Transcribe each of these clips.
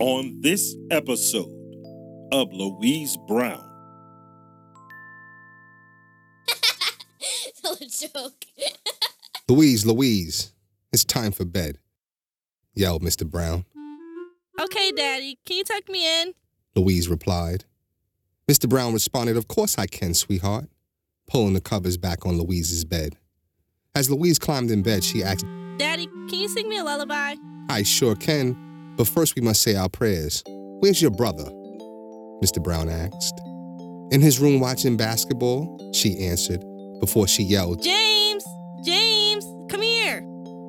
on this episode of Louise Brown. Tell joke. Louise, Louise, it's time for bed, yelled Mr. Brown. Okay, Daddy, can you tuck me in? Louise replied. Mr. Brown responded, Of course I can, sweetheart, pulling the covers back on Louise's bed. As Louise climbed in bed, she asked, Daddy, can you sing me a lullaby? I sure can, but first we must say our prayers. Where's your brother? Mr. Brown asked. In his room watching basketball, she answered, before she yelled, James! James! Come here!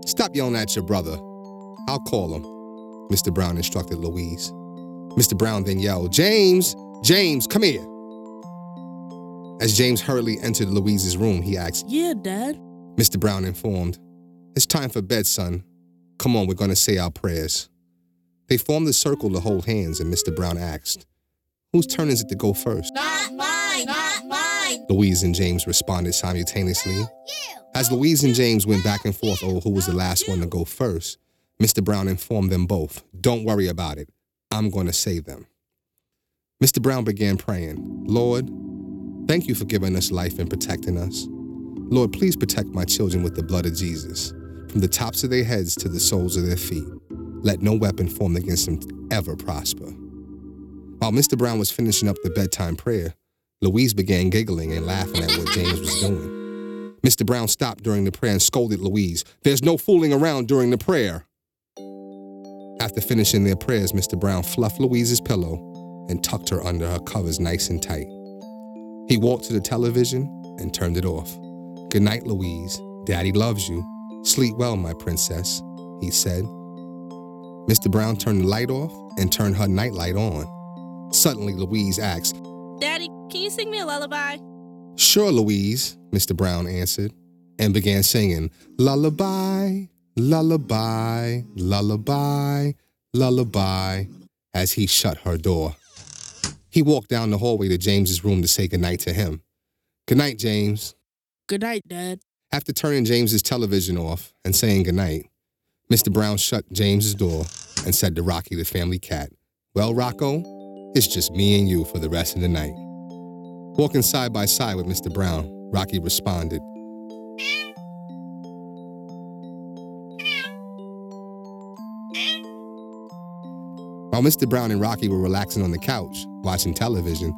Stop yelling at your brother. I'll call him, Mr. Brown instructed Louise. Mr. Brown then yelled, James! James, come here! As James hurriedly entered Louise's room, he asked, Yeah, Dad. Mr. Brown informed, It's time for bed, son. Come on, we're going to say our prayers. They formed a circle to hold hands, and Mr. Brown asked, Whose turn is it to go first? Not mine, not mine. Louise and James responded simultaneously. As Louise and James went back and forth over who was the last one to go first, Mr. Brown informed them both, Don't worry about it. I'm going to save them. Mr. Brown began praying, Lord, thank you for giving us life and protecting us. Lord, please protect my children with the blood of Jesus, from the tops of their heads to the soles of their feet. Let no weapon formed against him ever prosper. While Mr. Brown was finishing up the bedtime prayer, Louise began giggling and laughing at what James was doing. Mr. Brown stopped during the prayer and scolded Louise. There's no fooling around during the prayer. After finishing their prayers, Mr. Brown fluffed Louise's pillow and tucked her under her covers nice and tight. He walked to the television and turned it off. Good night, Louise. Daddy loves you. Sleep well, my princess, he said. Mr. Brown turned the light off and turned her nightlight on. Suddenly, Louise asked, Daddy, can you sing me a lullaby? Sure, Louise, Mr. Brown answered, and began singing, Lullaby, lullaby, lullaby, lullaby, as he shut her door. He walked down the hallway to James's room to say goodnight to him. Good night, James. Good night, Dad. After turning James's television off and saying goodnight, Mr. Brown shut James's door and said to Rocky, the family cat, Well, Rocco, it's just me and you for the rest of the night. Walking side by side with Mr. Brown, Rocky responded, While Mr. Brown and Rocky were relaxing on the couch, watching television,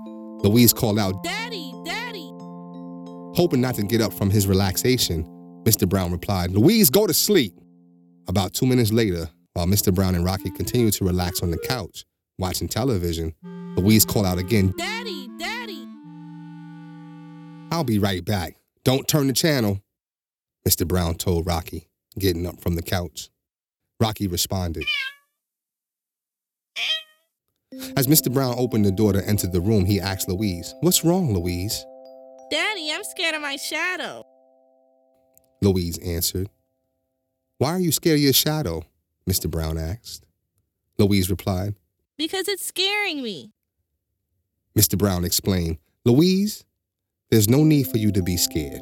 Louise called out, Daddy, Daddy! Hoping not to get up from his relaxation, Mr. Brown replied, Louise, go to sleep. About two minutes later, while Mr. Brown and Rocky continued to relax on the couch, watching television, Louise called out again, Daddy, Daddy! I'll be right back. Don't turn the channel, Mr. Brown told Rocky, getting up from the couch. Rocky responded. As Mr. Brown opened the door to enter the room, he asked Louise, What's wrong, Louise? Daddy, I'm scared of my shadow. Louise answered. Why are you scared of your shadow? Mr. Brown asked. Louise replied. Because it's scaring me. Mr. Brown explained, Louise, there's no need for you to be scared.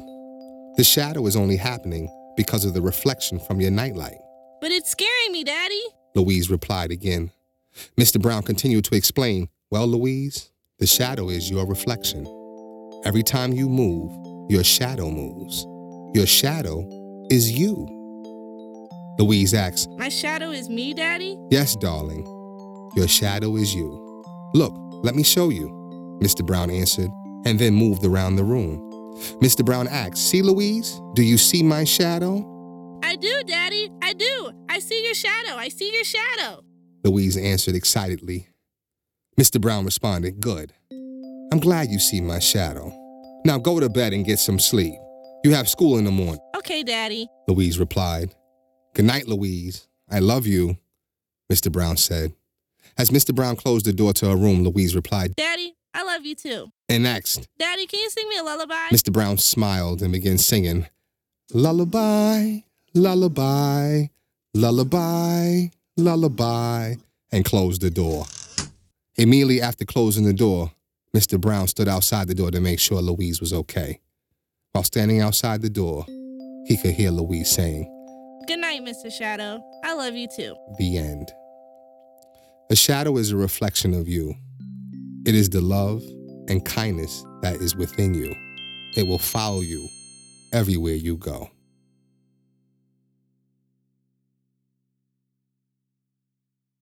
The shadow is only happening because of the reflection from your nightlight. But it's scaring me, Daddy. Louise replied again. Mr. Brown continued to explain, Well, Louise, the shadow is your reflection. Every time you move, your shadow moves. Your shadow is you. Louise asked, My shadow is me, Daddy? Yes, darling. Your shadow is you. Look, let me show you, Mr. Brown answered, and then moved around the room. Mr. Brown asked, See, Louise, do you see my shadow? I do, Daddy. I do. I see your shadow. I see your shadow. Louise answered excitedly. Mr. Brown responded, Good. I'm glad you see my shadow. Now go to bed and get some sleep. You have school in the morning, Okay, Daddy. Louise replied. Good night, Louise. I love you, Mr. Brown said. As Mr. Brown closed the door to her room, Louise replied, Daddy, I love you too. And next, Daddy, can you sing me a lullaby? Mr. Brown smiled and began singing, Lullaby, lullaby, lullaby, lullaby, and closed the door. Immediately after closing the door, Mr. Brown stood outside the door to make sure Louise was okay. While standing outside the door, he could hear Louise saying, Good night, Mr. Shadow. I love you too. The end. A shadow is a reflection of you. It is the love and kindness that is within you. It will follow you everywhere you go.